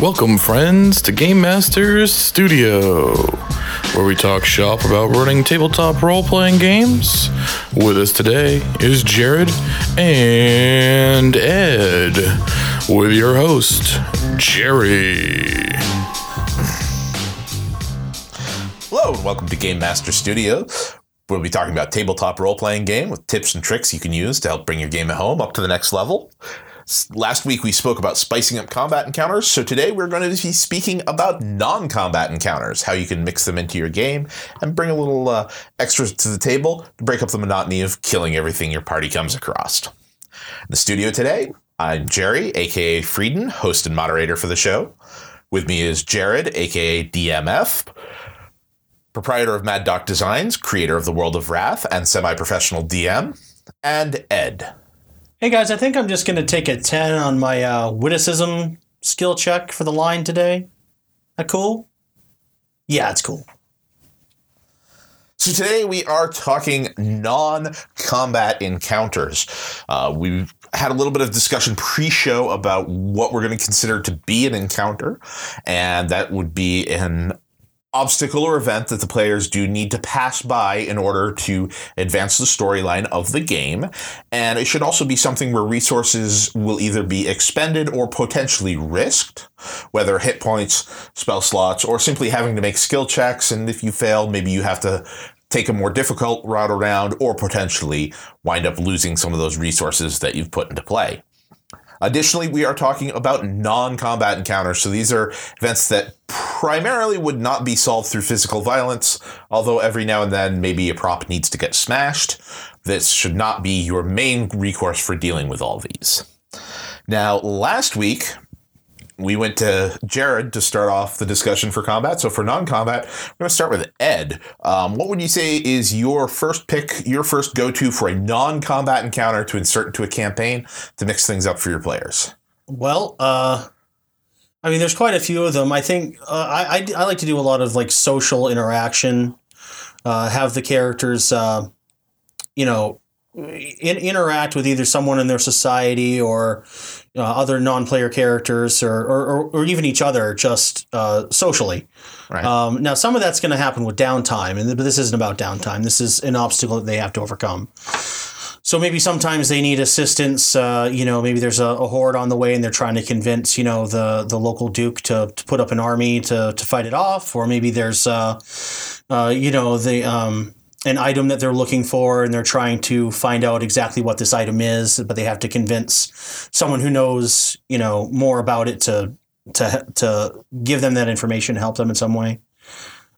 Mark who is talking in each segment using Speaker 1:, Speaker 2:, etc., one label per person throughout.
Speaker 1: Welcome, friends, to Game Masters Studio, where we talk shop about running tabletop role playing games. With us today is Jared and Ed, with your host, Jerry.
Speaker 2: Hello, and welcome to Game Master Studio. We'll be talking about tabletop role playing game with tips and tricks you can use to help bring your game at home up to the next level. Last week we spoke about spicing up combat encounters, so today we're going to be speaking about non combat encounters, how you can mix them into your game and bring a little uh, extra to the table to break up the monotony of killing everything your party comes across. In the studio today, I'm Jerry, aka Frieden, host and moderator for the show. With me is Jared, aka DMF, proprietor of Mad Doc Designs, creator of the World of Wrath, and semi professional DM, and Ed.
Speaker 3: Hey guys, I think I'm just gonna take a 10 on my uh, witticism skill check for the line today. That cool? Yeah, it's cool.
Speaker 2: So today we are talking non-combat encounters. Uh, we've had a little bit of discussion pre-show about what we're going to consider to be an encounter, and that would be an obstacle or event that the players do need to pass by in order to advance the storyline of the game. And it should also be something where resources will either be expended or potentially risked, whether hit points, spell slots, or simply having to make skill checks. And if you fail, maybe you have to take a more difficult route around or potentially wind up losing some of those resources that you've put into play. Additionally, we are talking about non combat encounters. So these are events that primarily would not be solved through physical violence, although every now and then maybe a prop needs to get smashed. This should not be your main recourse for dealing with all these. Now, last week, we went to Jared to start off the discussion for combat. So for non-combat, we're going to start with Ed. Um, what would you say is your first pick, your first go-to for a non-combat encounter to insert into a campaign to mix things up for your players?
Speaker 3: Well, uh, I mean, there's quite a few of them. I think uh, I, I I like to do a lot of like social interaction. Uh, have the characters, uh, you know, in, interact with either someone in their society or uh, other non-player characters or, or, or, even each other just uh, socially.
Speaker 2: Right.
Speaker 3: Um, now, some of that's going to happen with downtime, and but this isn't about downtime. This is an obstacle that they have to overcome. So maybe sometimes they need assistance. Uh, you know, maybe there's a, a horde on the way, and they're trying to convince you know the the local duke to, to put up an army to to fight it off, or maybe there's uh, uh, you know the um, an item that they're looking for, and they're trying to find out exactly what this item is, but they have to convince someone who knows you know more about it to to to give them that information, help them in some way.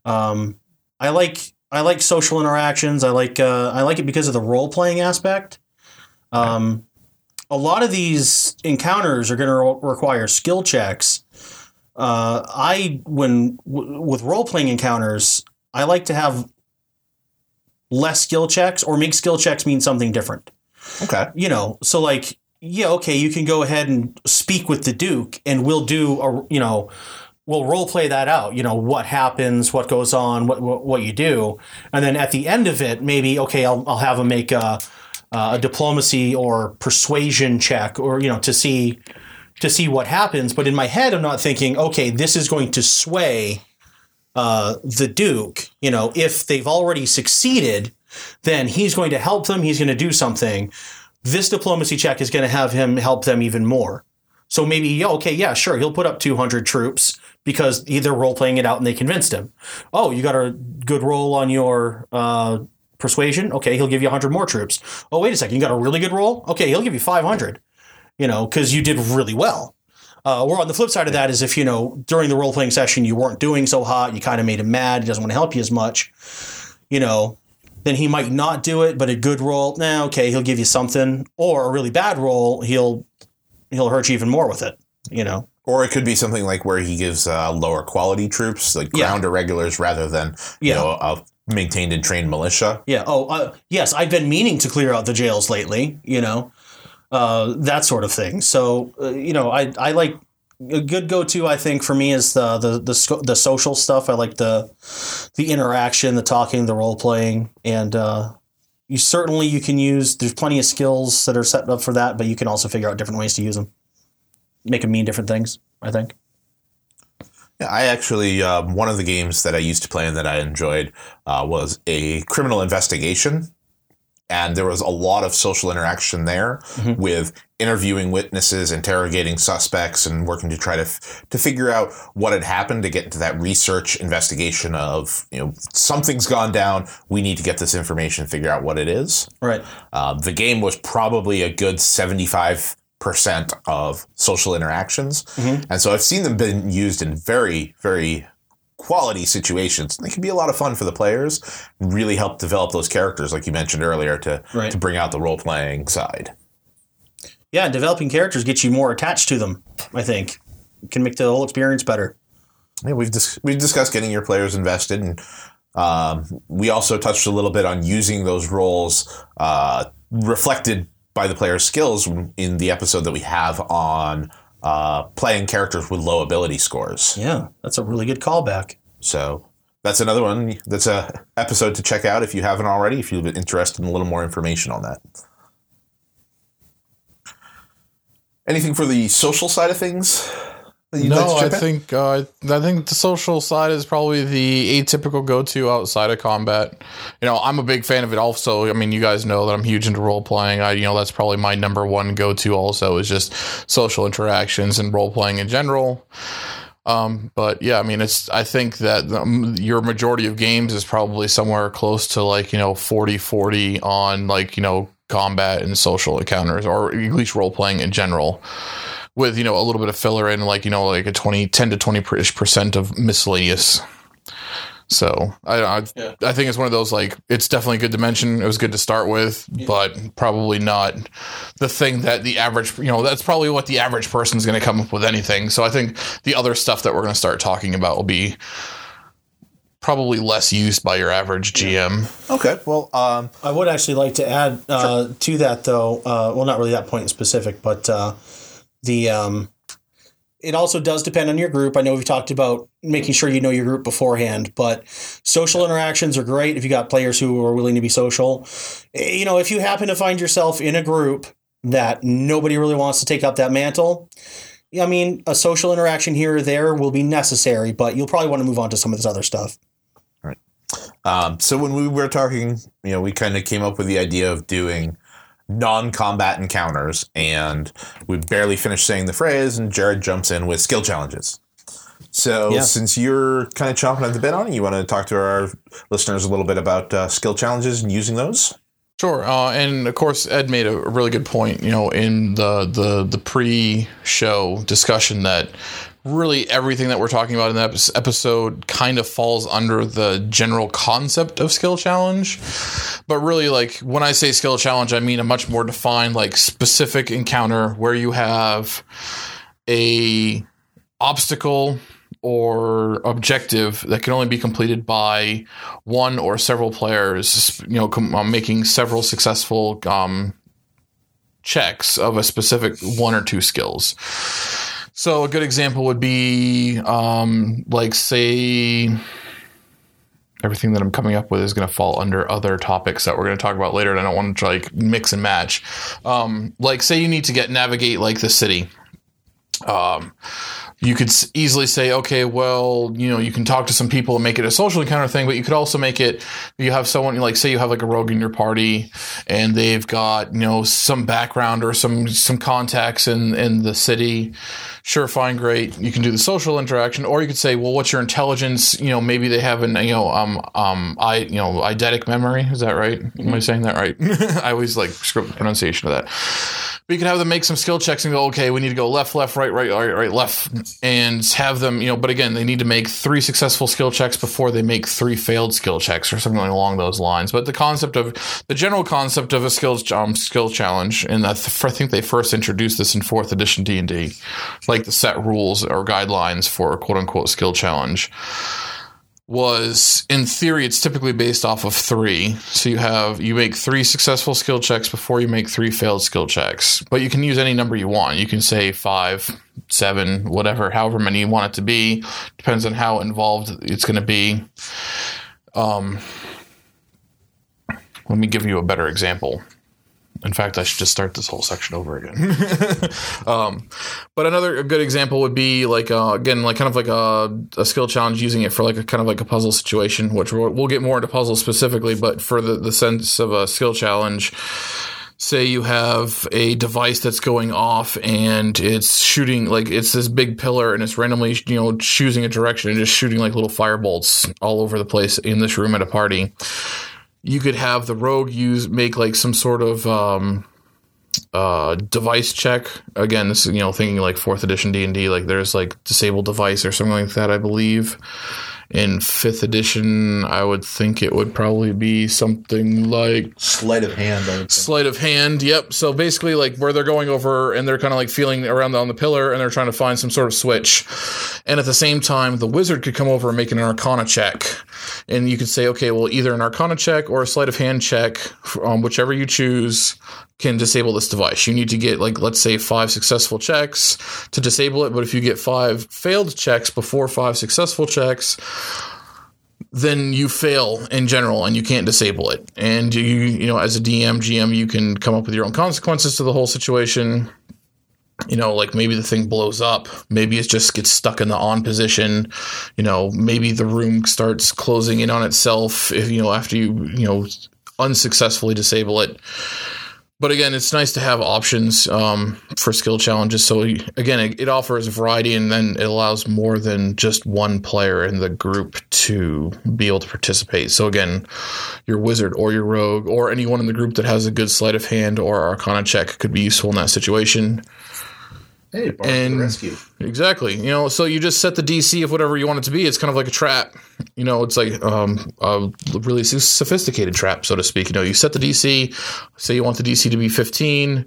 Speaker 3: Um, I like I like social interactions. I like uh, I like it because of the role playing aspect. Um, a lot of these encounters are going to re- require skill checks. Uh, I when w- with role playing encounters, I like to have less skill checks or make skill checks mean something different
Speaker 2: Okay.
Speaker 3: you know, so like, yeah, okay, you can go ahead and speak with the Duke, and we'll do a, you know, we'll role play that out. You know, what happens, what goes on, what what, what you do, and then at the end of it, maybe okay, I'll I'll have them make a a diplomacy or persuasion check, or you know, to see to see what happens. But in my head, I'm not thinking, okay, this is going to sway uh, the Duke. You know, if they've already succeeded, then he's going to help them. He's going to do something. This diplomacy check is going to have him help them even more. So maybe, okay, yeah, sure, he'll put up 200 troops because they're role playing it out and they convinced him. Oh, you got a good roll on your uh, persuasion? Okay, he'll give you 100 more troops. Oh, wait a second, you got a really good roll? Okay, he'll give you 500, you know, because you did really well. Uh, or on the flip side of that is if, you know, during the role playing session you weren't doing so hot, you kind of made him mad, he doesn't want to help you as much, you know, then he might not do it, but a good roll, nah, okay, he'll give you something. Or a really bad roll, he'll he'll hurt you even more with it, you know.
Speaker 2: Or it could be something like where he gives uh, lower quality troops, like
Speaker 3: Yeah.
Speaker 2: ground irregulars, rather than you
Speaker 3: Yeah.
Speaker 2: know a maintained and trained militia.
Speaker 3: Yeah. Oh, uh, yes. I've been meaning to clear out the jails lately. You know, uh, that sort of thing. So uh, you know, I I like a good go to. I think for me is the the the, the social stuff. I like the the interaction, the talking, the role playing, and uh, you certainly you can use. There's plenty of skills that are set up for that, but you can also figure out different ways to use them. Make them mean different things. I think.
Speaker 2: I actually um, one of the games that I used to play and that I enjoyed uh, was a criminal investigation, and there was a lot of social interaction there with interviewing witnesses, interrogating suspects, and working to try to f- to figure out what had happened to get into that research investigation of you know something's gone down. We need to get this information, figure out what it is.
Speaker 3: Right.
Speaker 2: Um, the game was probably a good 75% of social interactions. And so I've seen them been used in very, very quality situations. They can be a lot of fun for the players, really help develop those characters, like you mentioned earlier, to,
Speaker 3: Right.
Speaker 2: to bring out the role playing side.
Speaker 3: Yeah, developing characters gets you more attached to them. I think can make the whole experience better.
Speaker 2: Yeah, we've dis- we've discussed getting your players invested, and um, we also touched a little bit on using those roles uh, reflected by the player's skills in the episode that we have on uh, playing characters with low ability scores.
Speaker 3: Yeah, that's a really good callback.
Speaker 2: So that's another one. That's a episode to check out if you haven't already. If you're interested in a little more information on that. Anything for the social side of things? That you'd like
Speaker 1: No, I think uh, I think the social side is probably the atypical go-to outside of combat. You know, I'm a big fan of it. Also, I mean, you guys know that I'm huge into role playing. I, you know, that's probably my number one go-to. Also, is just social interactions and role playing in general. Um, but yeah, I mean, it's. I think that um, your majority of games is probably somewhere close to like you know 40-40 on like you know combat and social encounters, or at least role playing in general with you know a little bit of filler in like you know like a 20 10 to 20 percent of miscellaneous so I, I I think it's one of those like it's definitely good to mention. It was good to start with, but probably not the thing that the average you know that's probably what the average person is going to come up with anything. So I think the other stuff that we're going to start talking about will be probably less used by your average GM.
Speaker 2: Okay. Well, um,
Speaker 3: I would actually like to add uh, to that, though. Uh, well, not really that point in specific, but uh, the um, it also does depend on your group. I know we've talked about making sure you know your group beforehand, but social interactions are great if you got players who are willing to be social. Eh, You know, if you happen to find yourself in a group that nobody really wants to take up that mantle. I mean, a social interaction here or there will be necessary, but you'll probably want to move on to some of this other stuff. Right.
Speaker 2: Um, so when we were talking, you know, we kind of came up with the idea of doing non-combat encounters, and we barely finished saying the phrase, and Jared jumps in with skill challenges. So
Speaker 3: Yeah.
Speaker 2: since you're kind of chomping at the bit on it, you want to talk to our listeners a little bit about uh, skill challenges and using those?
Speaker 1: Sure, uh, and of course, Ed made a really good point. You know, in the the the pre-show discussion, that really everything that we're talking about in that episode kind of falls under the general concept of skill challenge. But really, like when I say skill challenge, I mean a much more defined, like specific encounter where you have a obstacle or objective that can only be completed by one or several players, you know, um, making several successful um, checks of a specific one or two skills. So a good example would be, um, like, say, everything that I'm coming up with is going to fall under other topics that we're going to talk about later, and I don't want to like mix and match. Um, like, say you need to get navigate like the city. Um, you could easily say, okay, well, you know, you can talk to some people and make it a social encounter thing, but you could also make it, you have someone, like, say you have like a rogue in your party and they've got, you know, some background or some, some contacts in, in the city. Sure, fine, great. You can do the social interaction, or you could say, well, what's your intelligence? You know, maybe they have an, you know, um, um, I, you know, eidetic memory. Is that right? Am I saying that right? I always like script the pronunciation of that. But you can have them make some skill checks and go, okay, we need to go left, left, right, right, right, right, left, and have them, you know. But again, they need to make three successful skill checks before they make three failed skill checks or something along those lines. But the concept of the general concept of a skills um, skill challenge, and I, th- I think they first introduced this in fourth edition D and D, like the set rules or guidelines for a quote unquote skill challenge was in theory it's typically based off of three. So you have you make three successful skill checks before you make three failed skill checks. But you can use any number you want. You can say five seven whatever however many you want it to be. Depends on how involved it's going to be. Um, let me give you a better example In fact, I should just start this whole section over again. um, but another good example would be like uh, again, like kind of like a, a, skill challenge using it for like a kind of like a puzzle situation, which we'll, we'll get more into puzzles specifically. But for the the sense of a skill challenge, say you have a device that's going off and it's shooting like it's this big pillar and it's randomly you know choosing a direction and just shooting like little firebolts all over the place in this room at a party you could have the rogue use make like some sort of um, uh, device check. Again, this is you know thinking like fourth edition D and D. Like there's like disabled device or something like that. I believe. In fifth edition, I would think it would probably be something like
Speaker 2: sleight of hand.
Speaker 1: Sleight of hand. Yep. So basically, like where they're going over and they're kind of like feeling around on the pillar and they're trying to find some sort of switch. And at the same time, the wizard could come over and make an Arcana check, and you could say, okay, well, either an Arcana check or a sleight of hand check, um, whichever you choose, can disable this device. You need to get like let's say five successful checks to disable it, but if you get five failed checks before five successful checks, then you fail in general and you can't disable it. And you you know as a DM GM you can come up with your own consequences to the whole situation. You know, like maybe the thing blows up, maybe it just gets stuck in the on position. You know, maybe the room starts closing in on itself if you know after you, you know, unsuccessfully disable it but again, it's nice to have options um, for skill challenges. So again, it, it, offers variety, and then it allows more than just one player in the group to be able to participate. So again, your wizard or your rogue or anyone in the group that has a good sleight of hand or arcana check could be useful in that situation.
Speaker 2: Hey, and rescue.
Speaker 1: Exactly. You know, so you just set the DC of whatever you want it to be. It's kind of like a trap. You know, it's like um, a really sophisticated trap, so to speak. You know, you set the DC. Say you want the DC to be 15,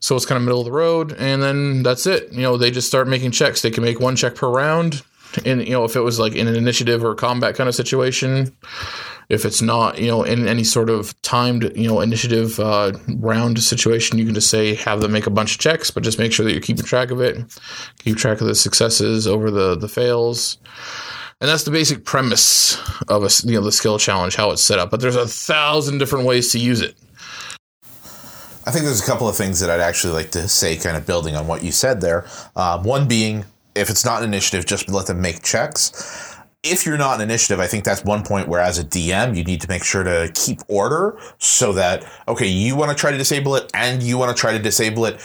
Speaker 1: so it's kind of middle of the road, and then that's it. You know, they just start making checks. They can make one check per round. And you know, if it was like in an initiative or combat kind of situation, if it's not, you know, in any sort of timed, you know, initiative uh, round situation, you can just say have them make a bunch of checks, but just make sure that you're keeping track of it, keep track of the successes over the the fails. And that's the basic premise of a you know the skill challenge, how it's set up. But there's a thousand different ways to use it.
Speaker 2: I think there's a couple of things that I'd actually like to say, kind of building on what you said there. Um, one being, if it's not an initiative, just let them make checks if you're not an initiative, I think that's one point where as a DM, you need to make sure to keep order so that, okay, you want to try to disable it and you want to try to disable it.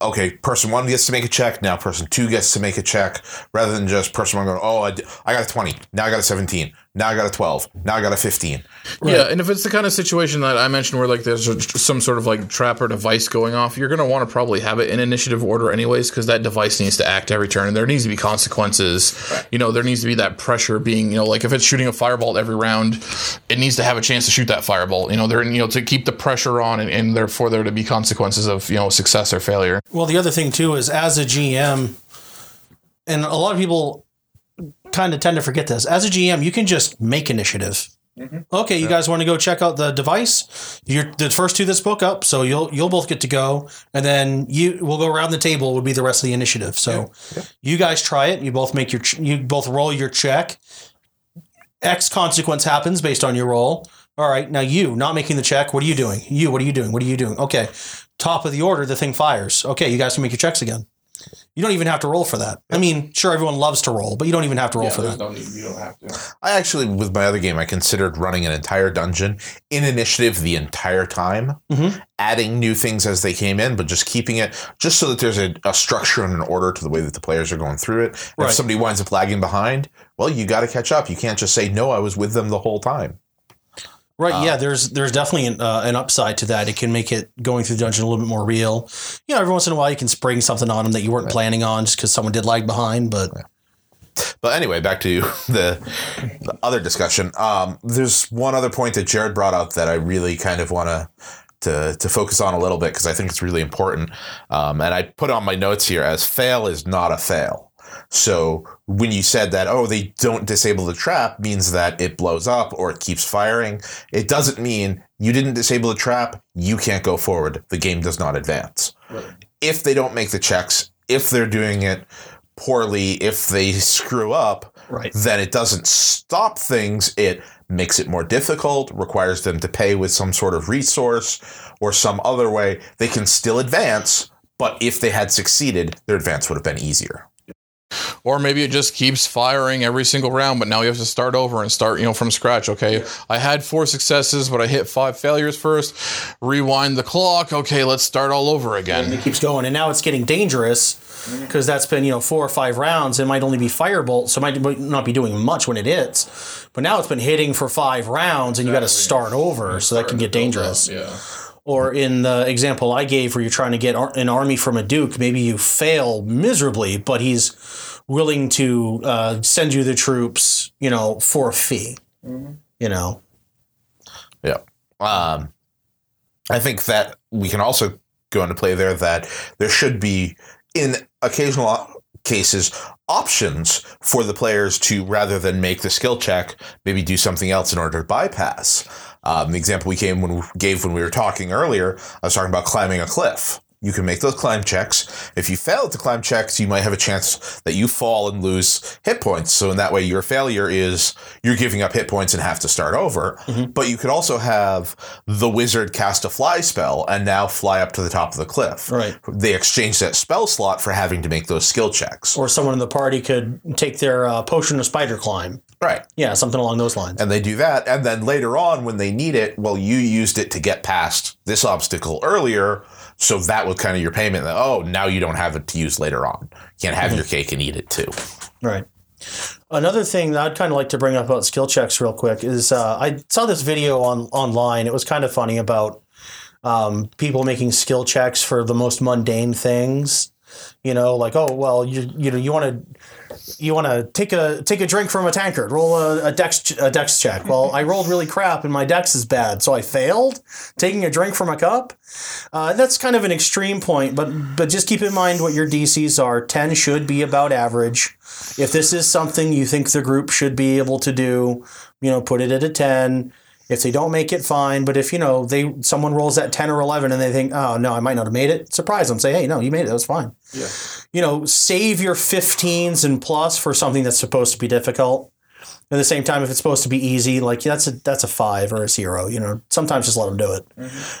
Speaker 2: Okay, person one gets to make a check. Now person two gets to make a check rather than just person one going, oh, I, I got a 20. Now I got a 17. Now I got a 12. Now I got a 15.
Speaker 1: Right. Yeah, and if it's the kind of situation that I mentioned where like there's some sort of like trap or device going off, you're going to want to probably have it in initiative order anyways because that device needs to act every turn and there needs to be consequences. Right. You know, there needs to be that pressure being, you know, like if it's shooting a fireball every round, it needs to have a chance to shoot that fireball. You know, there you know to keep the pressure on and, and therefore there to be consequences of, you know, success or failure.
Speaker 3: Well, the other thing too is as a GM and a lot of people kind of tend to forget this. As a GM, you can just make initiative. Mm-hmm. Okay, you guys want to go check out the device? You're the first two that spoke up, so you'll you'll both get to go, and then you we'll go around the table. Would be the rest of the initiative. So yeah. Yeah. you guys try it. You both make your you both roll your check. X consequence happens based on your roll. All right, now you not making the check. What are you doing? You what are you doing? What are you doing? Okay, top of the order, the thing fires. Okay, you guys can make your checks again. You don't even have to roll for that. I mean, sure, everyone loves to roll, but you don't even have to roll yeah, for that.
Speaker 2: No you don't have to. I actually, with my other game, I considered running an entire dungeon in initiative the entire time, mm-hmm. adding new things as they came in, but just keeping it just so that there's a, a structure and an order to the way that the players are going through it. Right. If somebody winds up lagging behind, well, you got to catch up. You can't just say, no, I was with them the whole time.
Speaker 3: Right. Uh, yeah. There's there's definitely an, uh, an upside to that. It can make it going through the dungeon a little bit more real. You know, every once in a while you can spring something on them that you weren't right. planning on just because someone did lag behind. But right.
Speaker 2: but anyway, back to the, the other discussion. Um, there's one other point that Jared brought up that I really kind of want to. To, to focus on a little bit because I think it's really important. Um, and I put on my notes here as fail is not a fail. So when you said that, oh, they don't disable the trap means that it blows up or it keeps firing, it doesn't mean you didn't disable the trap, you can't go forward. The game does not advance. Right. If they don't make the checks, if they're doing it poorly, if they screw up,
Speaker 3: Right.
Speaker 2: then it doesn't stop things. It makes it more difficult, requires them to pay with some sort of resource or some other way. They can still advance, but if they had succeeded, their advance would have been easier.
Speaker 1: Or maybe it just keeps firing every single round, but now you have to start over and start, you know, from scratch. Okay, I had four successes, but I hit five failures first. Rewind the clock. Okay, let's start all over again.
Speaker 3: And It keeps going, and now it's getting dangerous because that's been you know four or five rounds. It might only be firebolt, so it might- might not be doing much when it hits. But now it's been hitting for five rounds, and you got to start over, so that can get dangerous.
Speaker 1: Yeah.
Speaker 3: Or in the example I gave, where you're trying to get an army from a duke, maybe you fail miserably, but he's willing to uh, send you the troops, you know, for a fee. You know,
Speaker 2: Yeah. Um, I think that we can also go into play there that there should be, in occasional cases, options for the players to, rather than make the skill check, maybe do something else in order to bypass. Um, the example we came when we gave when we were talking earlier, I was talking about climbing a cliff. You can make those climb checks. If you fail to climb checks, you might have a chance that you fall and lose hit points. So in that way, your failure is you're giving up hit points and have to start over. But you could also have the wizard cast a fly spell and now fly up to the top of the cliff.
Speaker 3: Right.
Speaker 2: They exchange that spell slot for having to make those skill checks.
Speaker 3: or someone in the party could take their uh, potion of spider climb.
Speaker 2: Right.
Speaker 3: Yeah, something along those lines.
Speaker 2: And they do that. And then later on, when they need it, well, you used it to get past this obstacle earlier. So that was kind of your payment that, oh, now you don't have it to use later on. You can't have your cake and eat it too.
Speaker 3: Right. Another thing that I'd kind of like to bring up about skill checks real quick is uh, I saw this video on online. It was kind of funny about um, people making skill checks for the most mundane things. You know, like oh well, you you know you want to you want to take a take a drink from a tankard, roll a, a dex a dex check. Well, I rolled really crap and my dex is bad, so I failed taking a drink from a cup. Uh, that's kind of an extreme point, but but just keep in mind what your DCs are. Ten should be about average. If this is something you think the group should be able to do, you know, put it at a ten. If they don't make it, fine. But if you know they someone rolls at ten or eleven and they think, oh no, I might not have made it, surprise them. Say, hey, no, you made it. That was fine.
Speaker 1: Yeah.
Speaker 3: You know, save your 15s and plus for something that's supposed to be difficult. At the same time, if it's supposed to be easy, like that's a that's a five or a zero. You know, sometimes just let them do it.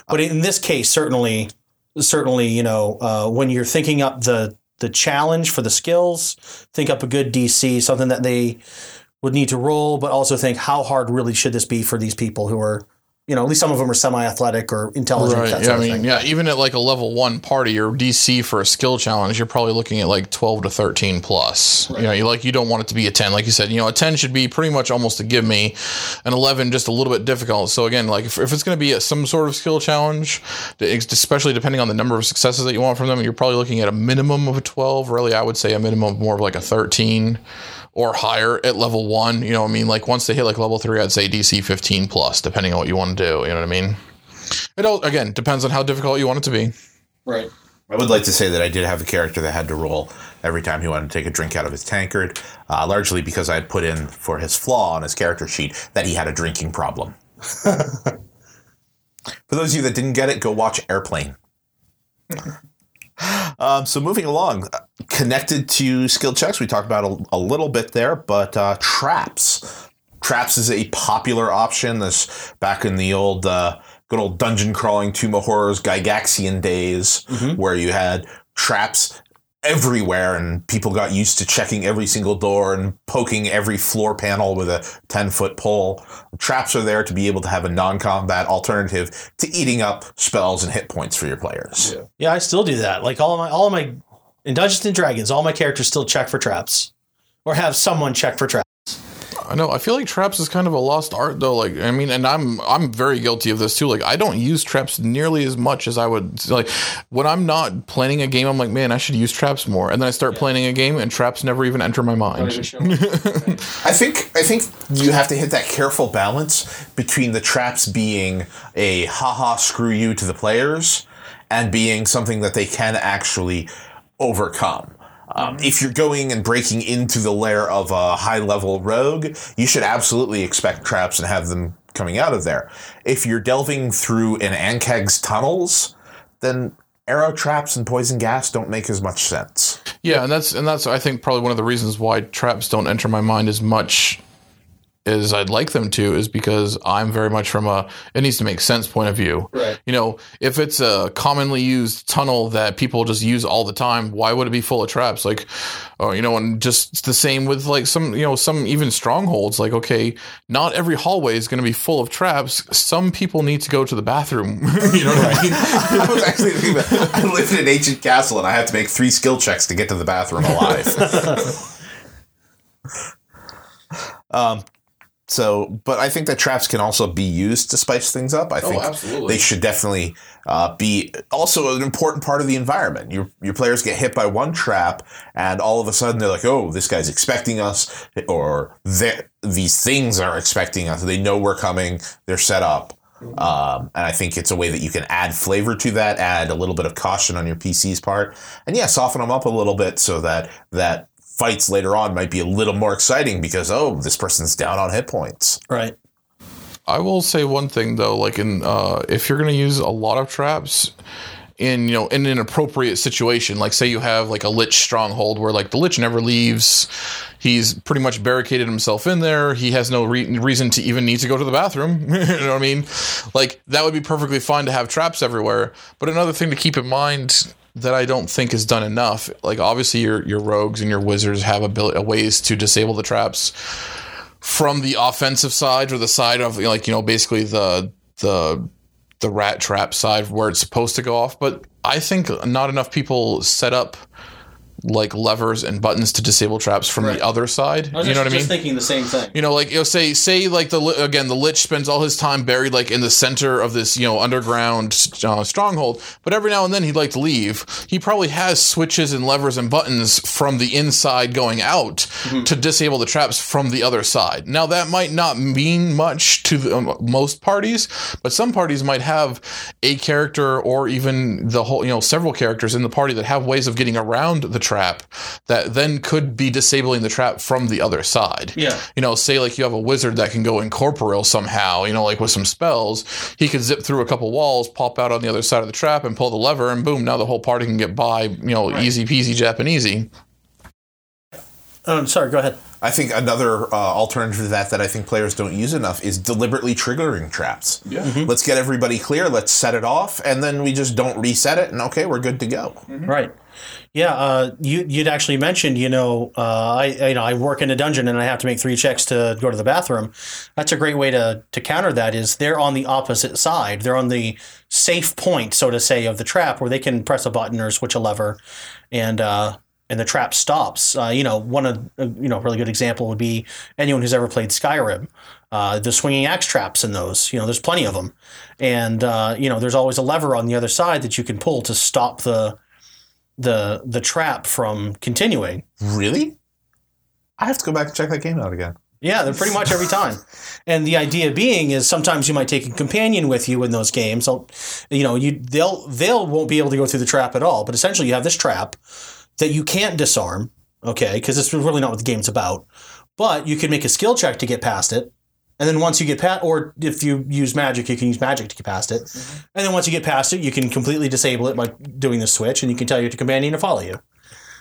Speaker 3: But in this case, certainly, certainly, you know, uh, when you're thinking up the the challenge for the skills, think up a good DC, something that they would need to roll, but also think how hard really should this be for these people who are, you know, at least some of them are semi-athletic or intelligent.
Speaker 1: Right. Yeah. I mean,
Speaker 3: thing.
Speaker 1: yeah. Even at like a level one party, your DC for a skill challenge, you're probably looking at like 12 to 13 plus. You know, you like you don't want it to be a 10. Like you said, you know, a 10 should be pretty much almost a give me, an 11 just a little bit difficult. So again, like if, if it's going to be a, some sort of skill challenge, especially depending on the number of successes that you want from them, you're probably looking at a minimum of a 12. Really, I would say a minimum of more of like a 13 or higher at level one. You know, what I mean, like once they hit like level three, I'd say DC 15 plus, depending on what you want to do. You know what I mean? It all again depends on how difficult you want it to be.
Speaker 3: Right.
Speaker 2: I would like to say that I did have a character that had to roll every time he wanted to take a drink out of his tankard, uh, largely because I had put in for his flaw on his character sheet that he had a drinking problem. for those of you that didn't get it, go watch Airplane. um, so moving along, uh, connected to skill checks, we talked about a, a little bit there, but uh, traps. Traps is a popular option. This back in the old, uh, good old dungeon crawling Tomb of Horrors Gygaxian days, where you had traps everywhere, and people got used to checking every single door and poking every floor panel with a ten foot pole. Traps are there to be able to have a non combat alternative to eating up spells and hit points for your players.
Speaker 3: Yeah, I still do that. Like all of my all of my in Dungeons and Dragons, all my characters still check for traps, or have someone check for traps.
Speaker 1: I know. I feel like traps is kind of a lost art, though. Like, I mean, and I'm I'm very guilty of this too. Like, I don't use traps nearly as much as I would. Like, when I'm not planning a game, I'm like, man, I should use traps more. And then I start planning a game, and traps never even enter my mind.
Speaker 2: I think I think you have to hit that careful balance between the traps being a haha screw you to the players and being something that they can actually overcome. Um, if you're going and breaking into the lair of a high level rogue, you should absolutely expect traps and have them coming out of there. If you're delving through an Ankheg's tunnels, then arrow traps and poison gas don't make as much sense.
Speaker 1: Yeah, and that's and that's I think probably one of the reasons why traps don't enter my mind as much as I'd like them to is because I'm very much from a it needs to make sense point of view.
Speaker 3: Right.
Speaker 1: You know, if it's a commonly used tunnel that people just use all the time, why would it be full of traps? Like, oh, you know, and just the same with like some, you know, some even strongholds. Like, okay, not every hallway is going to be full of traps. Some people need to go to the bathroom. you know what I mean?
Speaker 2: I was actually thinking about, I live in an ancient castle and I have to make three skill checks to get to the bathroom alive. um, so, but I think that traps can also be used to spice things up. I think
Speaker 1: absolutely.
Speaker 2: they should definitely uh, be also an important part of the environment. Your your players get hit by one trap, and all of a sudden they're like, "Oh, this guy's expecting us," or "These things are expecting us." They know we're coming. They're set up. Um, and I think it's a way that you can add flavor to that, add a little bit of caution on your PC's part, and yeah, soften them up a little bit so that that fights later on might be a little more exciting because oh, this person's down on hit points.
Speaker 3: Right.
Speaker 1: I will say one thing though, like in uh, if you're going to use a lot of traps in you know in an appropriate situation, like say you have like a lich stronghold where like the lich never leaves, he's pretty much barricaded himself in there. He has no re- reason to even need to go to the bathroom. you know what I mean? Like that would be perfectly fine to have traps everywhere. But another thing to keep in mind that I don't think is done enough. Like obviously your your rogues and your wizards have ability, uh, ways to disable the traps from the offensive side or the side of like you know basically the the the rat trap side where it's supposed to go off. But I think not enough people set up like levers and buttons to disable traps from
Speaker 3: Right.
Speaker 1: the other side. You know what I mean?
Speaker 3: just thinking the same thing.
Speaker 1: You know, like you know, say say like the again the lich spends all his time buried like in the center of this you know underground uh, stronghold, but every now and then he'd like to leave. He probably has switches and levers and buttons from the inside going out to disable the traps from the other side. Now that might not mean much to the, um, most parties, but some parties might have a character or even the whole you know several characters in the party that have ways of getting around the trap that then could be disabling the trap from the other side
Speaker 3: Yeah.
Speaker 1: you know, say like you have a wizard that can go incorporeal somehow, you know, like with some spells, he could zip through a couple walls, pop out on the other side of the trap, and pull the lever, and boom, now the whole party can get by, you know, easy peasy Japanesey.
Speaker 3: Oh, sorry. Go ahead.
Speaker 2: I think another uh, alternative to that that I think players don't use enough is deliberately triggering traps.
Speaker 1: Yeah. Mm-hmm.
Speaker 2: Let's get everybody clear. Let's set it off, and then we just don't reset it, and okay, we're good to go. Mm-hmm.
Speaker 3: Right. Yeah. Uh, you you'd actually mentioned, you know, uh, I you know I work in a dungeon and I have to make three checks to go to the bathroom. That's a great way to to counter that. Is they're on the opposite side. They're on the safe point, so to say, of the trap where they can press a button or switch a lever, and uh, and the trap stops. Uh, you know, one of uh, you know really good example would be anyone who's ever played Skyrim. Uh, the swinging axe traps in those, you know, there's plenty of them, and uh, you know, there's always a lever on the other side that you can pull to stop the the the trap from continuing.
Speaker 2: Really? I have to go back and check that game out again.
Speaker 3: Yeah, they're pretty much every time. And the idea being is sometimes you might take a companion with you in those games. So, you know, you they'll they'll won't be able to go through the trap at all. But essentially, you have this trap that you can't disarm. Okay, because it's really not what the game's about. But you can make a skill check to get past it. And then once you get past, or if you use magic, you can use magic to get past it. And then once you get past it, you can completely disable it by doing the switch, and you can tell your companion to follow you.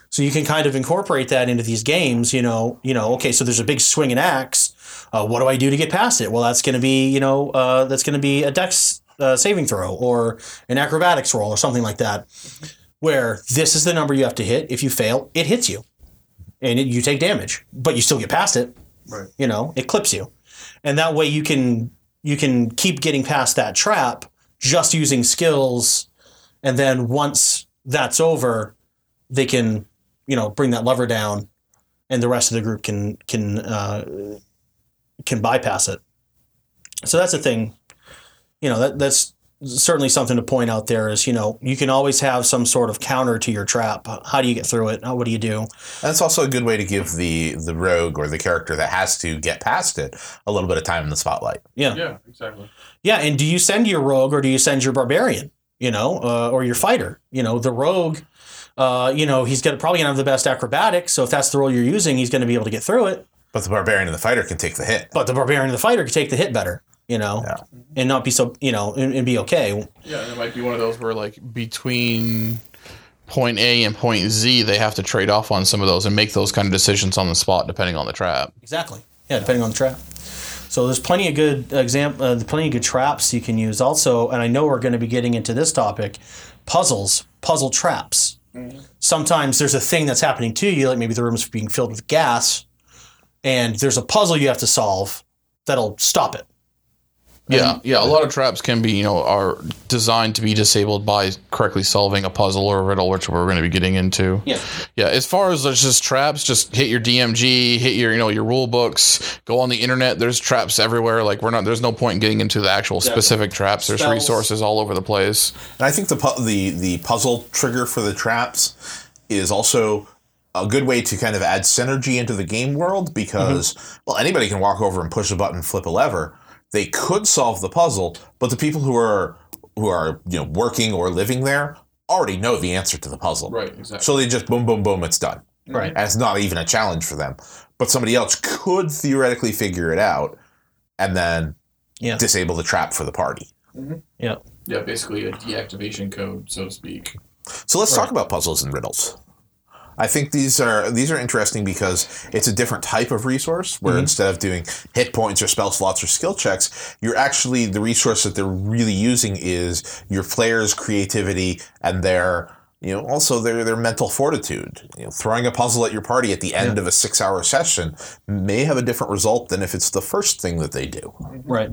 Speaker 3: So you can kind of incorporate that into these games. You know, you know. Okay, so there's a big swinging axe. Uh, what do I do to get past it? Well, that's going to be, you know, uh, that's going to be a dex uh, saving throw or an acrobatics roll or something like that. Where this is the number you have to hit. If you fail, it hits you, and it, you take damage, but you still get past it.
Speaker 1: Right.
Speaker 3: You know, it clips you, and that way you can you can keep getting past that trap just using skills, and then once that's over, they can you know bring that lever down, and the rest of the group can can uh, can bypass it. So that's the thing. You know that that's certainly something to point out. There is you know you can always have some sort of counter to your trap. How do you get through it? How, what do you do?
Speaker 2: And it's also a good way to give the the rogue or the character that has to get past it a little bit of time in the spotlight.
Speaker 3: Yeah.
Speaker 1: Yeah, exactly.
Speaker 3: Yeah, and do you send your rogue or do you send your barbarian? You know, uh, or your fighter? You know, the rogue. Uh, you know, he's gonna probably gonna have the best acrobatics. So if that's the role you're using, he's gonna be able to get through it.
Speaker 2: But the barbarian and the fighter can take the hit.
Speaker 3: But the barbarian and the fighter can take the hit better. You know,
Speaker 2: Yeah.
Speaker 3: and not be so, you know, and, and be okay.
Speaker 1: Yeah, and it might be one of those where like between point A and point Z, they have to trade off on some of those and make those kind of decisions on the spot depending on the trap.
Speaker 3: Exactly. Yeah, depending on the trap. So there's plenty of good exam, uh, plenty of good traps you can use. Also, and I know we're going to be getting into this topic, puzzles, puzzle traps. Sometimes there's a thing that's happening to you, like maybe the room is being filled with gas, and there's a puzzle you have to solve that'll stop it.
Speaker 1: Yeah, yeah. A lot of traps can be, you know, are designed to be disabled by correctly solving a puzzle or a riddle, which we're going to be getting into.
Speaker 3: Yeah.
Speaker 1: Yeah, as far as there's just traps, just hit your DMG, hit your, you know, your rule books, go on the internet. There's traps everywhere. Like we're not. There's no point in getting into the actual specific traps. There's
Speaker 3: Spells.
Speaker 1: resources all over the place.
Speaker 2: And I think the pu- the the puzzle trigger for the traps is also a good way to kind of add synergy into the game world because mm-hmm. well anybody can walk over and push a button, flip a lever. They could solve the puzzle, but the people who are who are you know working or living there already know the answer to the puzzle. Right.
Speaker 1: Exactly.
Speaker 2: So they just boom boom boom it's done. Mm-hmm.
Speaker 3: Right.
Speaker 2: And it's not even a challenge for them. But somebody else could theoretically figure it out and then
Speaker 3: Yeah.
Speaker 2: disable the trap for the party. Mm-hmm.
Speaker 3: Yeah.
Speaker 1: Yeah, basically a deactivation code, so to speak.
Speaker 2: So let's talk about puzzles and riddles. I think these are these are interesting because it's a different type of resource where instead of doing hit points or spell slots or skill checks, you're actually the resource that they're really using is your players' creativity and their you know also their their mental fortitude. You know, throwing a puzzle at your party at the end of a six hour session may have a different result than if it's the first thing that they do.
Speaker 3: Right.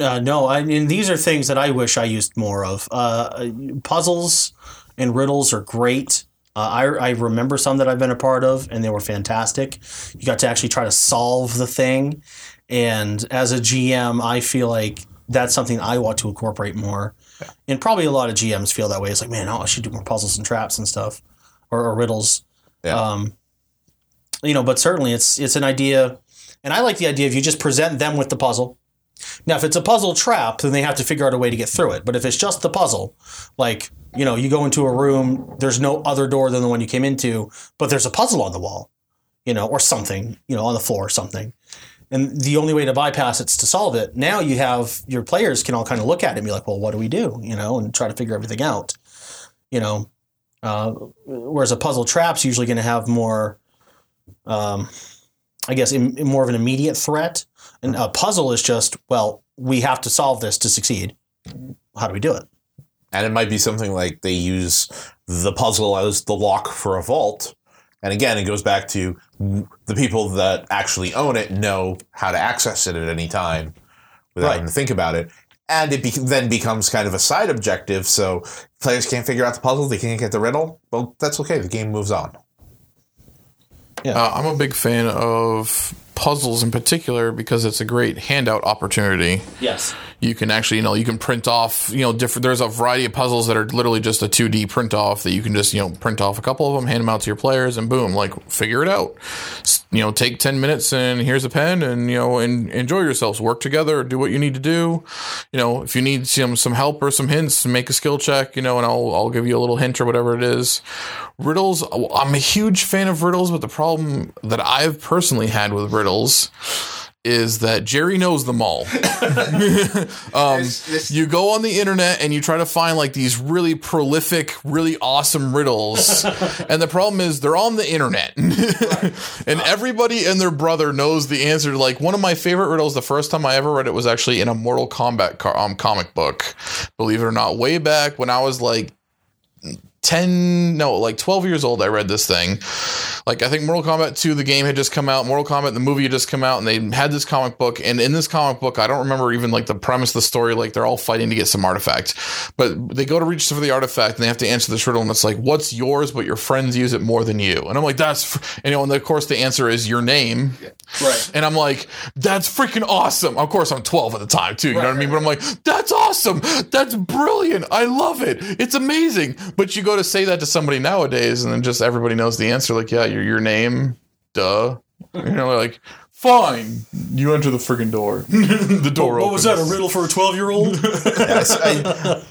Speaker 3: Uh, no, I mean these are things that I wish I used more of. Uh, puzzles and riddles are great. Uh, I, I remember some that I've been a part of, and they were fantastic. You got to actually try to solve the thing, and as a GM, I feel like that's something I want to incorporate more. And probably a lot of GMs feel that way. It's like, man, oh, I should do more puzzles and traps and stuff, or, or riddles.
Speaker 2: Yeah.
Speaker 3: Um, you know, but certainly it's it's an idea, and I like the idea of you just present them with the puzzle. Now, if it's a puzzle trap, then they have to figure out a way to get through it. But if it's just the puzzle, like you know, you go into a room, there's no other door than the one you came into, but there's a puzzle on the wall, you know, or something, you know, on the floor or something. And the only way to bypass it's to solve it. Now you have your players can all kind of look at it and be like, well, what do we do? You know, and try to figure everything out. You know, uh, whereas a puzzle trap's usually going to have more, um, I guess, im- more of an immediate threat. And a puzzle is just, well, we have to solve this to succeed. How do we do it?
Speaker 2: And it might be something like they use the puzzle as the lock for a vault. And again, it goes back to the people that actually own it know how to access it at any time without
Speaker 3: Right.
Speaker 2: having to think about it. And it be- then becomes kind of a side objective. So players can't figure out the puzzle, they can't get the riddle. Well, that's okay. The game moves on.
Speaker 1: Uh, I'm a big fan of puzzles in particular because it's a great handout opportunity.
Speaker 3: Yes.
Speaker 1: You can actually, you know, you can print off, you know, different. There's a variety of puzzles that are literally just a 2D print off that you can just, you know, print off a couple of them, hand them out to your players, and boom, like figure it out. You know, take 10 minutes and here's a pen, and you know, and enjoy yourselves. Work together, do what you need to do. You know, if you need some some help or some hints, make a skill check. You know, and I'll I'll give you a little hint or whatever it is. Riddles. I'm a huge fan of riddles, but the problem that I've personally had with riddles is that Jerry knows them all. um, you go on the internet and you try to find like these really prolific, really awesome riddles, and the problem is they're on the internet, and everybody and their brother knows the answer. to Like one of my favorite riddles, the first time I ever read it was actually in a Mortal Kombat car, um, comic book. Believe it or not, way back when I was like 10 no like 12 years old i read this thing like i think mortal kombat 2 the game had just come out mortal kombat the movie had just come out and they had this comic book and in this comic book i don't remember even like the premise of the story like they're all fighting to get some artifact but they go to reach for the artifact and they have to answer this riddle and it's like what's yours but your friends use it more than you and i'm like that's f-. and, you know and of course the answer is your name
Speaker 3: Right.
Speaker 1: and I'm like, that's freaking awesome. Of course, I'm 12 at the time, too. You know what I mean? But I'm like, that's awesome. That's brilliant. I love it. It's amazing. But you go to say that to somebody nowadays, and then just everybody knows the answer. Like, yeah, your, your name, duh. You know, like, fine. You enter the freaking door. the door
Speaker 3: What was that? A riddle for a twelve-year-old?
Speaker 2: Yes, I-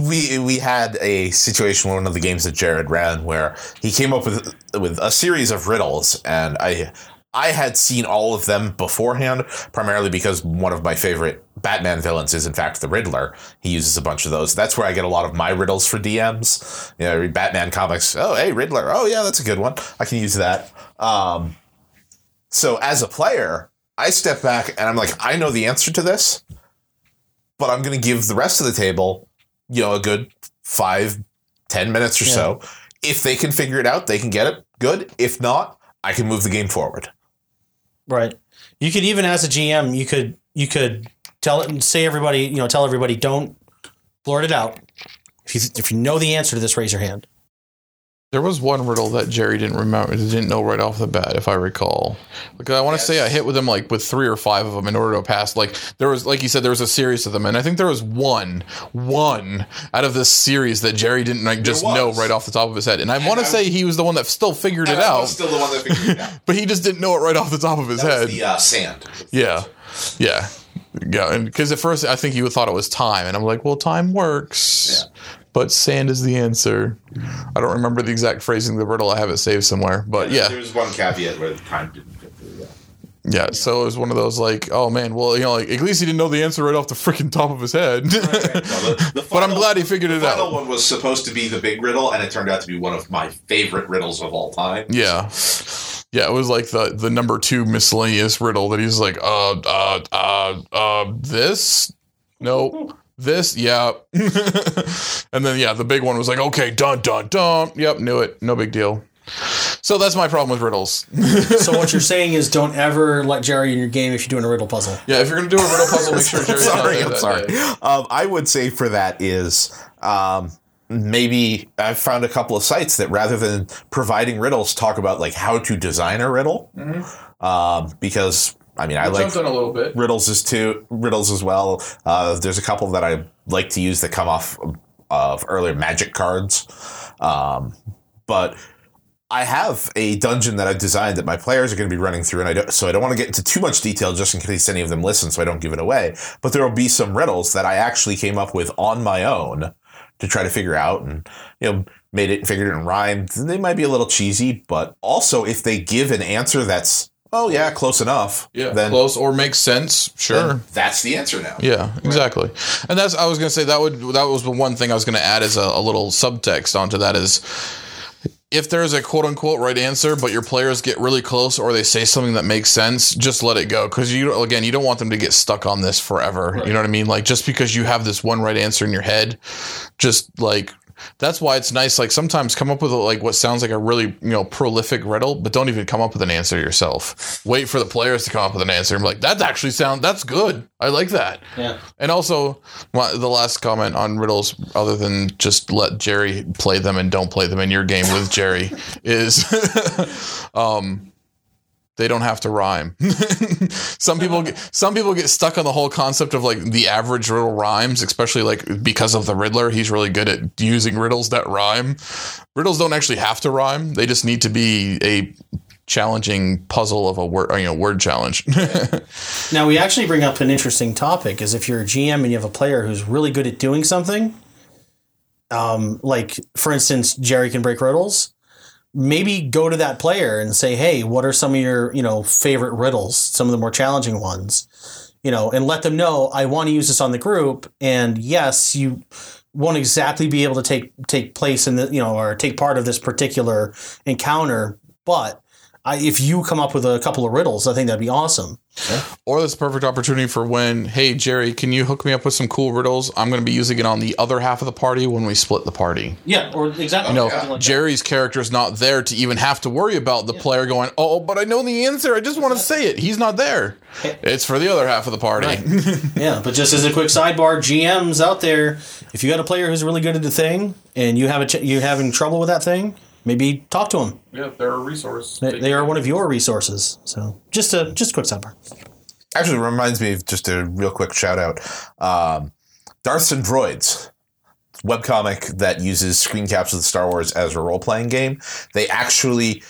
Speaker 2: we we had a situation with one of the games that Jared ran where he came up with with a series of riddles, and I I had seen all of them beforehand, primarily because one of my favorite Batman villains is in fact the Riddler. He uses a bunch of those. That's where I get a lot of my riddles for DMs. You know, I read Batman comics. Oh, hey, Riddler. Oh, yeah, that's a good one. I can use that. Um, so as a player, I step back and I'm like, I know the answer to this, but I'm going to give the rest of the table, you know, a good five, ten minutes or so. If they can figure it out, they can get it. Good. If not, I can move the game forward.
Speaker 3: Right. You could even as a GM, you could you could tell it and say everybody, you know, tell everybody don't blurt it out. If you if you know the answer to this, raise your hand.
Speaker 1: There was one riddle that Jerry didn't remember, didn't know right off the bat, if I recall. Because I want to say I hit with him like with three or five of them in order to pass. Like there was, like you said, there was a series of them, and I think there was one, one out of this series that Jerry didn't like just know right off the top of his head. And I want to say he was the one that still figured it out,
Speaker 2: still the one that figured it out.
Speaker 1: but he just didn't know it right off the top of his head.
Speaker 2: the uh, sand.
Speaker 1: Yeah, yeah, yeah. And because at first I think you thought it was time, and I'm like, well, time works, but sand is the answer. I don't remember the exact phrasing of the riddle. I have it saved somewhere, but yeah,
Speaker 2: There's one caveat where the time didn't fit through. Yeah.
Speaker 1: yeah. So it was one of those like, oh man, well, you know, like at least he didn't know the answer right off the freaking top of his head. but I'm glad he figured it out.
Speaker 4: The final one was supposed to be the big riddle, and it turned out to be one of my favorite riddles of all time.
Speaker 1: Yeah. Yeah, it was like the the number two miscellaneous riddle that he's like, uh, uh, uh, uh, this? No. This? Yeah. and then, yeah, the big one was like, okay, dun, dun, dun. Yep, knew it. No big deal. So that's my problem with riddles.
Speaker 3: So what you're saying is don't ever let Jerry in your game if you're doing a riddle puzzle.
Speaker 1: yeah, if you're going to do a riddle puzzle, make sure Jerry's
Speaker 2: sorry,
Speaker 1: not there
Speaker 2: I'm sorry. Um, I would say for that is um, maybe I've found a couple of sites that rather than providing riddles, talk about like how to design a riddle. Um, because I mean, I like
Speaker 1: Jumped on a little bit.
Speaker 2: riddles as too riddles as well. Uh, there's a couple that I like to use that come off of, of earlier magic cards, um, but I have a dungeon that I've designed that my players are going to be running through, and I don't, so I don't want to get into too much detail just in case any of them listen, so I don't give it away. But there will be some riddles that I actually came up with on my own to try to figure out, and you know, made it, figured it in rhyme. They might be a little cheesy, but also if they give an answer that's oh yeah, close enough,
Speaker 1: Yeah,
Speaker 2: then
Speaker 1: close or makes sense. Sure.
Speaker 4: That's the answer now.
Speaker 1: Yeah, exactly. And that's I was gonna say that would that was the one thing I was gonna add as a, a little subtext onto that is if there's a quote unquote right answer, but your players get really close or they say something that makes sense, just let it go. Because you again, you don't want them to get stuck on this forever. You know what I mean? Like just because you have this one right answer in your head, just like that's why it's nice. Like sometimes come up with like what sounds like a really you know prolific riddle, but don't even come up with an answer yourself. Wait for the players to come up with an answer I'm like, that actually sound that's good. I like that.
Speaker 3: Yeah.
Speaker 1: And also, my, the last comment on riddles, other than just let Jerry play them and don't play them in your game with Jerry, is um, they don't have to rhyme. some people get some people get stuck on the whole concept of like the average riddle rhymes, especially like because of the Riddler. He's really good at using riddles that rhyme. Riddles don't actually have to rhyme; they just need to be a challenging puzzle of a word, you know, word challenge.
Speaker 3: Now we actually bring up an interesting topic: is if you're a GM and you have a player who's really good at doing something, um, like for instance, Jerry can break riddles. Maybe go to that player and say, "Hey, what are some of your you know favorite riddles? Some of the more challenging ones." You know, and let them know I want to use this on the group. And yes, you won't exactly be able to take take place in the you know or take part of this particular encounter, but I, if you come up with a couple of riddles, I think that'd be awesome.
Speaker 1: Or that's a perfect opportunity for when, hey Jerry, can you hook me up with some cool riddles? I'm going to be using it on the other half of the party when we split the party.
Speaker 3: Yeah, or exactly.
Speaker 1: You know,
Speaker 3: something like that.
Speaker 1: Jerry's character is not there to even have to worry about the player going, oh, but I know the answer. I just want to say it. He's not there. It's for the other half of the party.
Speaker 3: Yeah, but just as a quick sidebar, GMs out there, if you got a player who's really good at a thing and you have a ch- you having trouble with that thing, maybe talk to them.
Speaker 1: yeah, they're a resource.
Speaker 3: They, they are one of your resources. So just a just a quick sidebar.
Speaker 2: Actually, it reminds me of just a real quick shout out. Um, Darths and Droids, webcomic that uses screen caps of the Star Wars as a role playing game. They actually,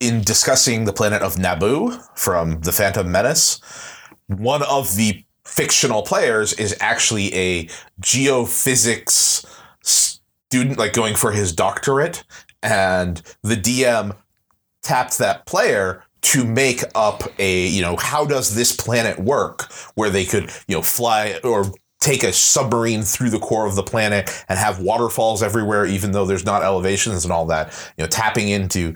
Speaker 2: in discussing the planet of Naboo from The Phantom Menace, one of the fictional players is actually a geophysics student, like going for his doctorate. And the DM tapped that player to make up a you know how does this planet work where they could you know fly or take a submarine through the core of the planet and have waterfalls everywhere even though there's not elevations and all that you know tapping into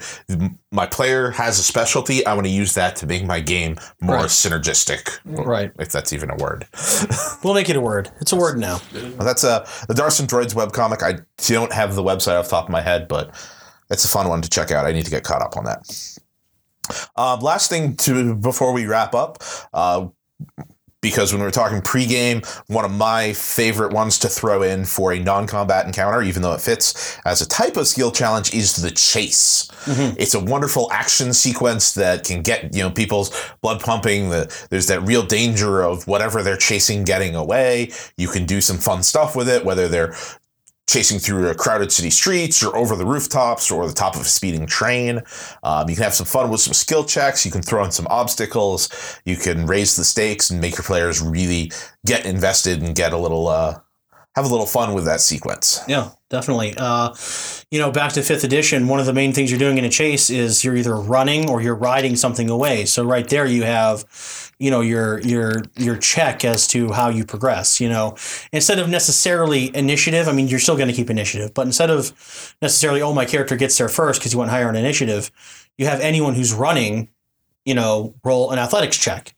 Speaker 2: my player has a specialty i want to use that to make my game more
Speaker 3: Right.
Speaker 2: synergistic
Speaker 3: Right.
Speaker 2: if that's even a word
Speaker 3: We'll make it a word. It's a word now.
Speaker 2: well, that's uh, the Darths and Droids webcomic. I don't have the website off the top of my head, but it's a fun one to check out. I need to get caught up on that. Um, last thing to before we wrap up, uh, because when we were talking pregame, one of my favorite ones to throw in for a non-combat encounter, even though it fits as a type of skill challenge, is the chase. It's a wonderful action sequence that can get you know people's blood pumping. The, there's that real danger of whatever they're chasing getting away. You can do some fun stuff with it, whether they're chasing through crowded city streets or over the rooftops or the top of a speeding train. Um, you can have some fun with some skill checks. You can throw in some obstacles. You can raise the stakes and make your players really get invested and get a little, uh, have a little fun with that sequence.
Speaker 3: Yeah, definitely. Uh, you know, back to fifth edition, one of the main things you're doing in a chase is you're either running or you're riding something away. So right there you have, you know, your your your check as to how you progress. You know, instead of necessarily initiative, I mean, you're still going to keep initiative, but instead of necessarily, oh, my character gets there first because you went higher on initiative, you have anyone who's running, you know, roll an athletics check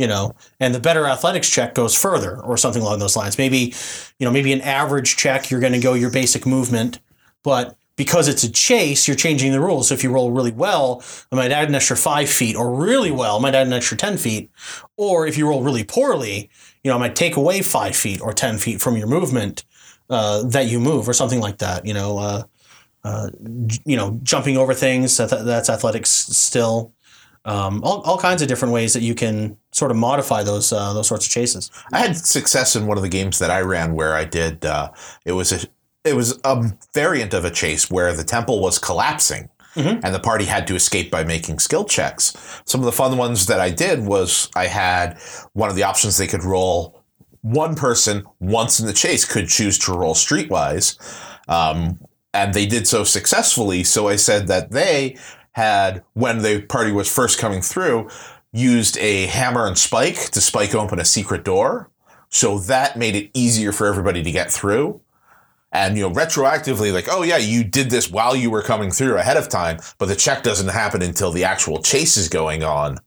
Speaker 3: you know, and the better athletics check goes further or something along those lines. Maybe, you know, maybe an average check, you're going to go your basic movement, but because it's a chase, you're changing the rules. So if you roll really well, I might add an extra five feet, or really well, I might add an extra 10 feet. Or if you roll really poorly, you know, I might take away five feet or 10 feet from your movement uh, that you move or something like that, you know. Uh, uh, you know, jumping over things, that, that's athletics still um, all, all kinds of different ways that you can sort of modify those uh, those sorts of chases.
Speaker 2: I had success in one of the games that I ran where I did. Uh, it was a it was a variant of a chase where the temple was collapsing. And the party had to escape by making skill checks. Some of the fun ones that I did was I had one of the options they could roll. One person once in the chase could choose to roll streetwise, um, and they did so successfully. So I said that they had, when the party was first coming through, used a hammer and spike to spike open a secret door. So that made it easier for everybody to get through. And you know, retroactively, like, oh yeah, you did this while you were coming through ahead of time, but the check doesn't happen until the actual chase is going on.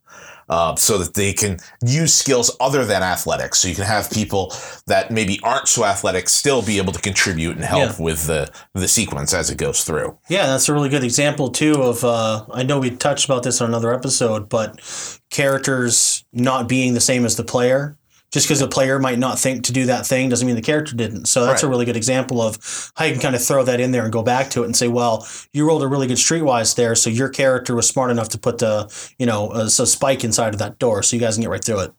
Speaker 2: Uh, so that they can use skills other than athletics. So you can have people that maybe aren't so athletic still be able to contribute and help
Speaker 3: Yeah.
Speaker 2: with the the sequence as it goes through.
Speaker 3: Yeah, that's a really good example too of. Uh, I know we touched about this on another episode, but characters not being the same as the player. Just because the player might not think to do that thing doesn't mean the character didn't. So that's a really good example of how you can kind of throw that in there and go back to it and say, well, you rolled a really good streetwise there, so your character was smart enough to put the, you know, a, a spike inside of that door, so you guys can get right through it.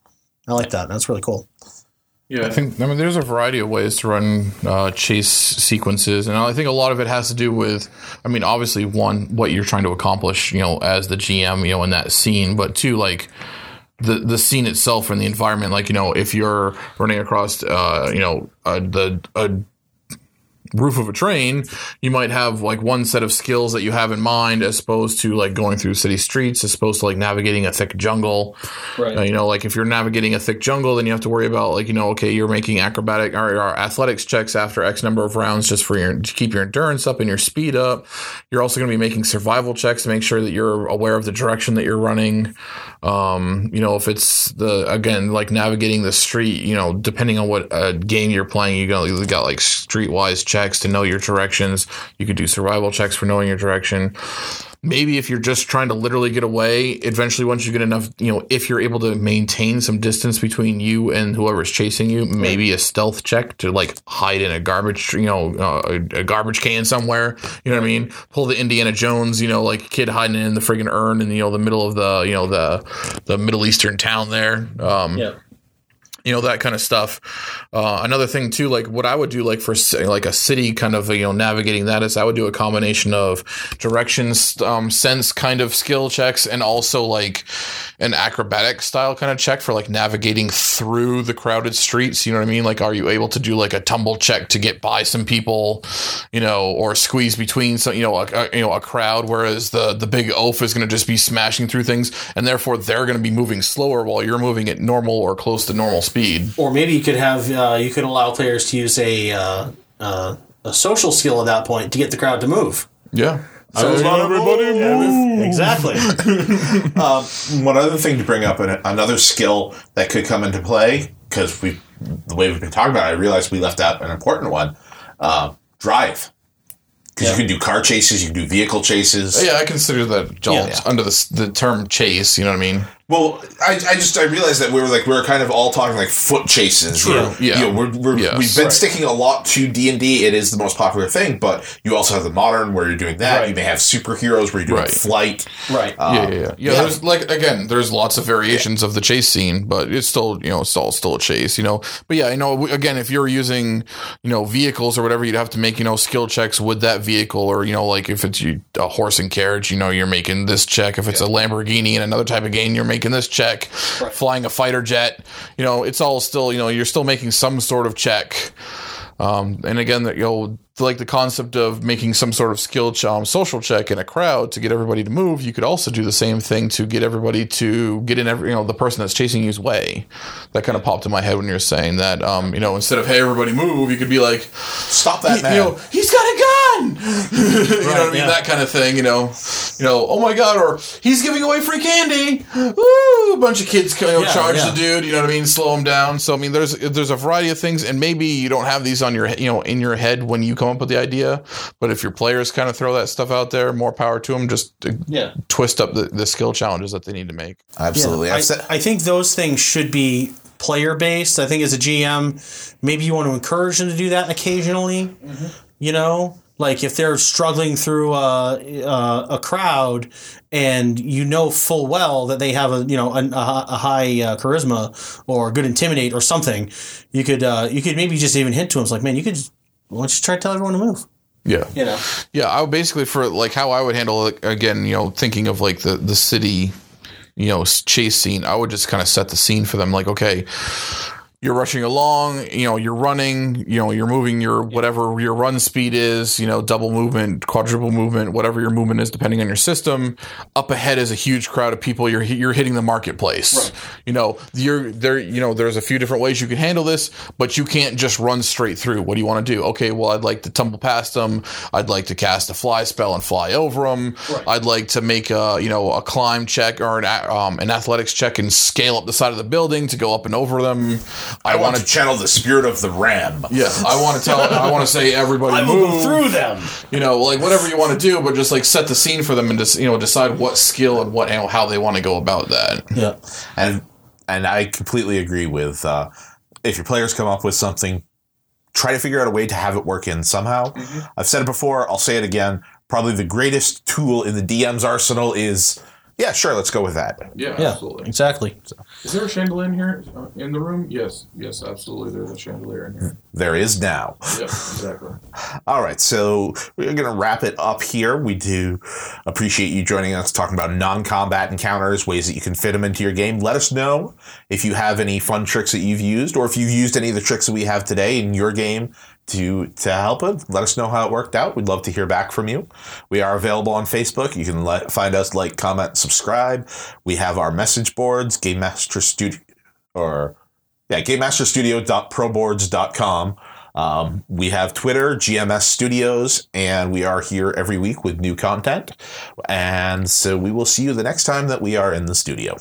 Speaker 3: I like that. That's really cool.
Speaker 1: Yeah, I think I mean there's a variety of ways to run uh, chase sequences, and I think a lot of it has to do with, I mean, obviously one what you're trying to accomplish, you know, as the GM, you know, in that scene, but two like the the scene itself and the environment. Like you know, if you're running across, uh, you know, uh, the a roof of a train, you might have like one set of skills that you have in mind as opposed to like going through city streets, as opposed to like navigating a thick jungle.
Speaker 3: Right.
Speaker 1: Uh, you know, like if you're navigating a thick jungle, then you have to worry about like you know, okay, you're making acrobatic or, or athletics checks after X number of rounds just for your to keep your endurance up and your speed up. You're also going to be making survival checks to make sure that you're aware of the direction that you're running. Um, you know, if it's the again like navigating the street, you know, depending on what uh, game you're playing, you got you got like streetwise checks to know your directions. You could do survival checks for knowing your direction maybe if you're just trying to literally get away, eventually once you get enough, you know, if you're able to maintain some distance between you and whoever's chasing you, maybe a stealth check to like hide in a garbage, you know, uh, a, garbage can somewhere. You know what I mean? Pull the Indiana Jones, you know, like kid hiding in the friggin' urn in you know the middle of the you know the the Middle Eastern town there. Um,
Speaker 3: Yeah.
Speaker 1: You know that kind of stuff. Uh, another thing too like what i would do like for like a city kind of you know navigating that is i would do a combination of directions um, sense kind of skill checks and also like an acrobatic style kind of check for like navigating through the crowded streets you know what i mean? Like are you able to do like a tumble check to get by some people you know or squeeze between some you know a, a you know a crowd whereas the the big oaf is going to just be smashing through things and therefore they're going to be moving slower while you're moving at normal or close to normal speed
Speaker 3: Or maybe you could have uh, you could allow players to use a uh, uh, a social skill at that point to get the crowd to move.
Speaker 1: yeah
Speaker 3: So
Speaker 1: not everybody move.
Speaker 3: Exactly.
Speaker 2: One other thing to bring up, and another skill that could come into play, because we, the way we've been talking about, it, I realized we left out an important one: uh, drive. Because
Speaker 3: Yeah.
Speaker 2: you can do car chases, you can do vehicle chases.
Speaker 1: Yeah, I consider that all
Speaker 3: Yeah.
Speaker 1: under the the term chase. You know what I mean?
Speaker 2: Well, I, I just I realized that we were like we were kind of all talking like foot chases.
Speaker 1: True.
Speaker 2: You
Speaker 1: Yeah.
Speaker 2: You know, we're, we're,
Speaker 1: Yes.
Speaker 2: we've been
Speaker 1: Right.
Speaker 2: sticking a lot to D and D. It is the most popular thing, but you also have the modern where you're doing that.
Speaker 3: Right.
Speaker 2: You may have superheroes where you're doing
Speaker 1: Right.
Speaker 2: flight.
Speaker 3: right.
Speaker 2: Uh,
Speaker 1: yeah, yeah, yeah. Yeah,
Speaker 2: yeah.
Speaker 1: There's like again, there's lots of variations of the chase scene, but it's still you know it's all still a chase. You know, but yeah, I know again if you're using you know vehicles or whatever, you'd have to make you know skill checks with that vehicle, or you know like if it's you, a horse and carriage, you know you're making this check. If it's a Lamborghini and another type of game, you're making this check. Flying a fighter jet, you know, it's all still you know you're still making some sort of check. Um, and again, that you know, like the concept of making some sort of skill ch- um, social check in a crowd to get everybody to move, you could also do the same thing to get everybody to get in every, you know, the person that's chasing you's way. That kind of popped in my head when you're saying that, um, you know, instead of, hey, everybody move, you could be like,
Speaker 2: Stop that
Speaker 1: you
Speaker 2: man.
Speaker 1: know, he's got a gun. you know what I mean?
Speaker 3: yeah.
Speaker 1: That kind of thing, you know, you know, oh my God, or he's giving away free candy. Woo! A bunch of kids you know,
Speaker 3: Yeah,
Speaker 1: charge
Speaker 3: yeah.
Speaker 1: the dude, you know what I mean? Slow him down. So, I mean, there's, there's a variety of things and maybe you don't have these on your, you know, in your head when you come up with the idea, but if your players kind of throw that stuff out there, more power to them, just to
Speaker 3: Yeah.
Speaker 1: twist up the, the skill challenges that they need to make.
Speaker 2: Absolutely.
Speaker 3: I,
Speaker 2: I've said,
Speaker 3: I think those things should be player based. I think as a GM, maybe you want to encourage them to do that occasionally. Mm-hmm. You know, like if they're struggling through a, a, a crowd and you know full well that they have a you know a, a, high uh, charisma or good intimidate or something, you could uh, you could maybe just even hint to them. It's like, man, you could. Just, why don't you try to tell everyone to move?
Speaker 1: Yeah.
Speaker 3: You know.
Speaker 1: Yeah, I would basically for like how I would handle it again, you know, thinking of like the the city, you know, chase scene. I would just kind of set the scene for them. Like, okay, you're rushing along, you know, you're running, you know, you're moving your whatever your run speed is, you know, double movement, quadruple movement, whatever your movement is, depending on your system. Up ahead is a huge crowd of people. You're you're hitting the marketplace. You know, you're there. You know, there's a few different ways you can handle this, but you can't just run straight through. What do you want to do? Okay, well, I'd like to tumble past them. I'd like to cast a fly spell and fly over them. I'd like to make a you know a climb check or an um, an athletics check and scale up the side of the building to go up and over them.
Speaker 2: I want to channel the spirit of the ram.
Speaker 1: Yeah, I want to tell. I want to say everybody
Speaker 3: I will
Speaker 1: move.
Speaker 3: go through them.
Speaker 1: You know, like whatever you want to do, but just like set the scene for them and just you know decide what skill and what you how they want to go about that.
Speaker 3: Yeah.
Speaker 2: and and I completely agree with uh, if your players come up with something, try to figure out a way to have it work in somehow. I've said it before. I'll say it again. Probably the greatest tool in the DM's arsenal is yeah, sure, let's go with that.
Speaker 1: Yeah,
Speaker 3: Yeah. Exactly.
Speaker 1: Is there a chandelier in here uh, in the room? Yes, yes, absolutely. There's a chandelier in here.
Speaker 2: There is now.
Speaker 1: Yeah, exactly.
Speaker 2: All right, so we're going to wrap it up here. We do appreciate you joining us talking about non combat encounters, ways that you can fit them into your game. Let us know if you have any fun tricks that you've used or if you've used any of the tricks that we have today in your game to, to help it. Let us know how it worked out. We'd love to hear back from you. We are available on Facebook. You can let, find us, like, comment, subscribe. We have our message boards, Game Master Studio, or yeah, GameMasterStudio.proboards.com. Um, we have Twitter, GMS Studios, and we are here every week with new content. And so we will see you the next time that we are in the studio.